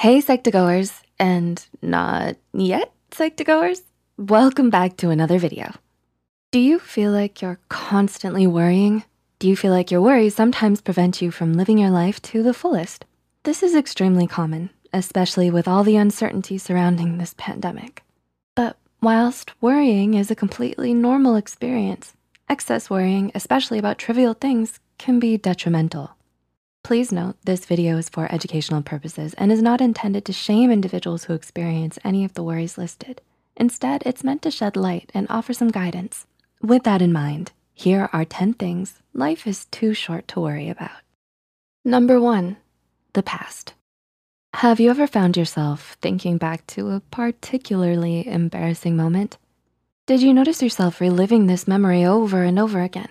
Hey, Psych2Goers, and not yet Psych2Goers. Welcome back to another video. Do you feel like you're constantly worrying? Do you feel like your worries sometimes prevent you from living your life to the fullest? This is extremely common, especially with all the uncertainty surrounding this pandemic. But whilst worrying is a completely normal experience, excess worrying, especially about trivial things, can be detrimental. Please note this video is for educational purposes and is not intended to shame individuals who experience any of the worries listed. Instead, it's meant to shed light and offer some guidance. With that in mind, here are 10 things life is too short to worry about. Number one, the past. Have you ever found yourself thinking back to a particularly embarrassing moment? Did you notice yourself reliving this memory over and over again?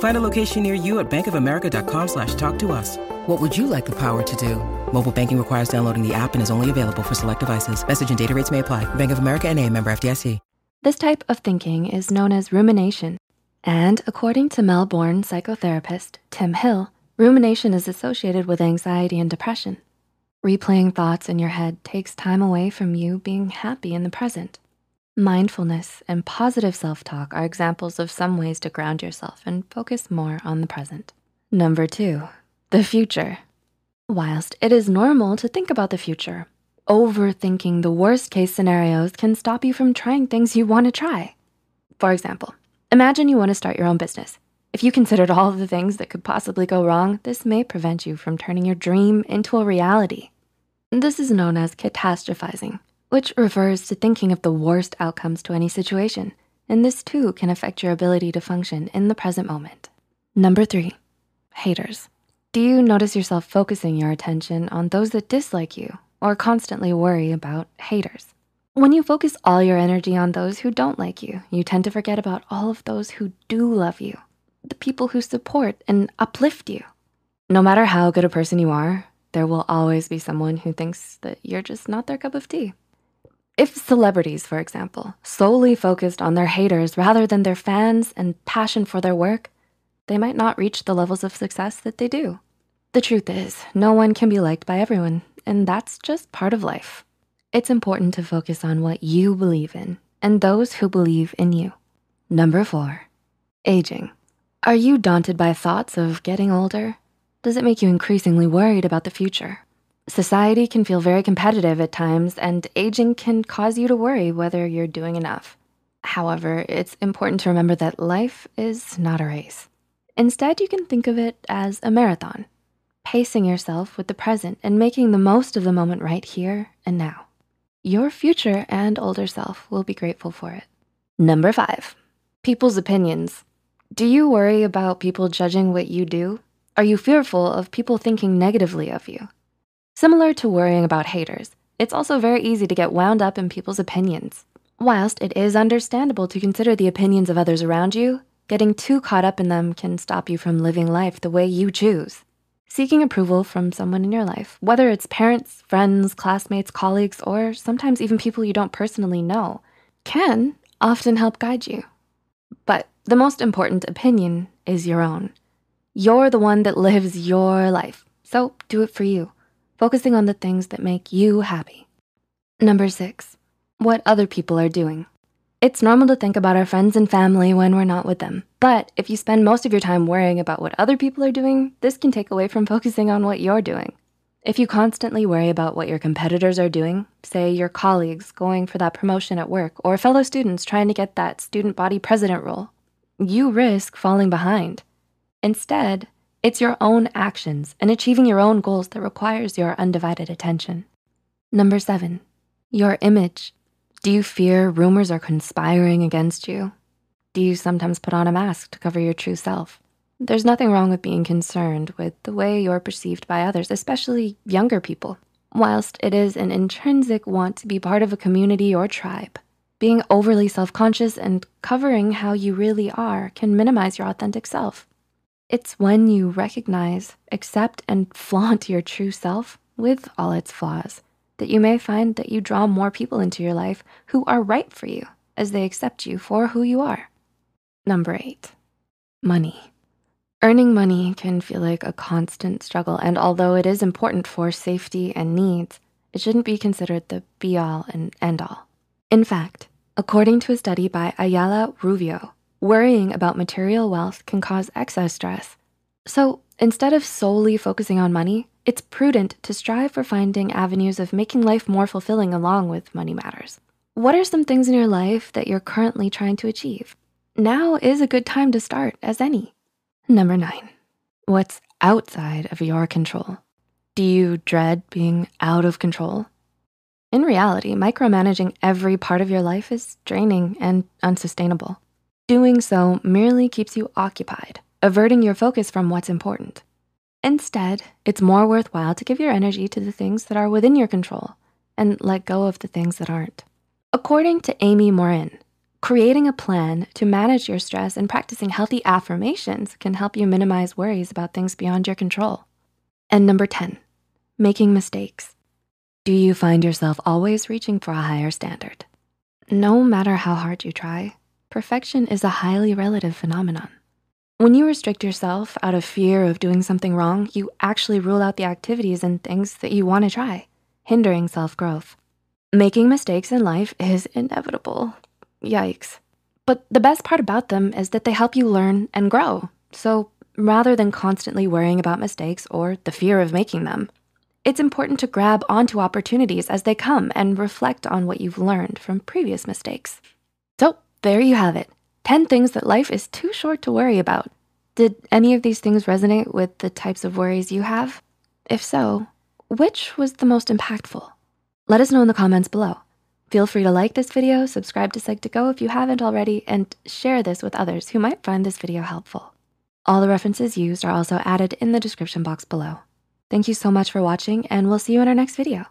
Find a location near you at bankofamerica.com slash talk to us. What would you like the power to do? Mobile banking requires downloading the app and is only available for select devices. Message and data rates may apply. Bank of America and a member FDIC. This type of thinking is known as rumination. And according to Melbourne psychotherapist Tim Hill, rumination is associated with anxiety and depression. Replaying thoughts in your head takes time away from you being happy in the present. Mindfulness and positive self-talk are examples of some ways to ground yourself and focus more on the present. Number two, the future. Whilst it is normal to think about the future, overthinking the worst case scenarios can stop you from trying things you wanna try. For example, imagine you wanna start your own business. If you considered all of the things that could possibly go wrong, this may prevent you from turning your dream into a reality. This is known as catastrophizing, which refers to thinking of the worst outcomes to any situation. And this too can affect your ability to function in the present moment. Number three, haters. Do you notice yourself focusing your attention on those that dislike you or constantly worry about haters. When you focus all your energy on those who don't like you, you tend to forget about all of those who do love you, the people who support and uplift you. No matter how good a person you are, there will always be someone who thinks that you're just not their cup of tea. If celebrities, for example, solely focused on their haters rather than their fans and passion for their work, they might not reach the levels of success that they do. The truth is, no one can be liked by everyone, and that's just part of life. It's important to focus on what you believe in and those who believe in you. Number four, aging. Are you daunted by thoughts of getting older? Does it make you increasingly worried about the future? Society can feel very competitive at times and aging can cause you to worry whether you're doing enough. However, it's important to remember that life is not a race. Instead, you can think of it as a marathon pacing yourself with the present and making the most of the moment right here and now. Your future and older self will be grateful for it. Number five, people's opinions. Do you worry about people judging what you do? Are you fearful of people thinking negatively of you? Similar to worrying about haters, it's also very easy to get wound up in people's opinions. Whilst it is understandable to consider the opinions of others around you, getting too caught up in them can stop you from living life the way you choose. Seeking approval from someone in your life, whether it's parents, friends, classmates, colleagues, or sometimes even people you don't personally know, can often help guide you. But the most important opinion is your own. You're the one that lives your life, so do it for you, focusing on the things that make you happy. Number six, what other people are doing. It's normal to think about our friends and family when we're not with them. But if you spend most of your time worrying about what other people are doing, this can take away from focusing on what you're doing. If you constantly worry about what your competitors are doing, say your colleagues going for that promotion at work or fellow students trying to get that student body president role, you risk falling behind. Instead, It's your own actions and achieving your own goals that requires your undivided attention. Number seven, your image. Do you fear rumors are conspiring against you? Do you sometimes put on a mask to cover your true self? There's nothing wrong with being concerned with the way you're perceived by others, especially younger people. Whilst it is an intrinsic want to be part of a community or tribe, being overly self-conscious and covering how you really are can minimize your authentic self. It's when you recognize, accept, and flaunt your true self with all its flaws that you may find that you draw more people into your life who are right for you as they accept you for who you are. Number eight, money. Earning money can feel like a constant struggle, and although it is important for safety and needs, it shouldn't be considered the be all and end all. In fact, according to a study by Ayala Rubio, worrying about material wealth can cause excess stress. So instead of solely focusing on money, it's prudent to strive for finding avenues of making life more fulfilling along with money matters. What are some things in your life that you're currently trying to achieve? Now is a good time to start as any. Number nine, what's outside of your control? Do you dread being out of control? In reality, micromanaging every part of your life is draining and unsustainable. Doing so merely keeps you occupied, averting your focus from what's important. Instead, it's more worthwhile to give your energy to the things that are within your control and let go of the things that aren't. According to Amy Morin, creating a plan to manage your stress and practicing healthy affirmations can help you minimize worries about things beyond your control. And number 10, making mistakes. Do you find yourself always reaching for a higher standard? No matter how hard you try, perfection is a highly relative phenomenon. When you restrict yourself out of fear of doing something wrong, you actually rule out the activities and things that you wanna try, hindering self-growth. Making mistakes in life is inevitable, yikes. But the best part about them is that they help you learn and grow. So rather than constantly worrying about mistakes or the fear of making them, it's important to grab onto opportunities as they come and reflect on what you've learned from previous mistakes. There you have it. 10 things that life is too short to worry about. Did any of these things resonate with the types of worries you have? If so, which was the most impactful? Let us know in the comments below. Feel free to like this video, subscribe to Psych2Go if you haven't already, and share this with others who might find this video helpful. All the references used are also added in the description box below. Thank you so much for watching and we'll see you in our next video.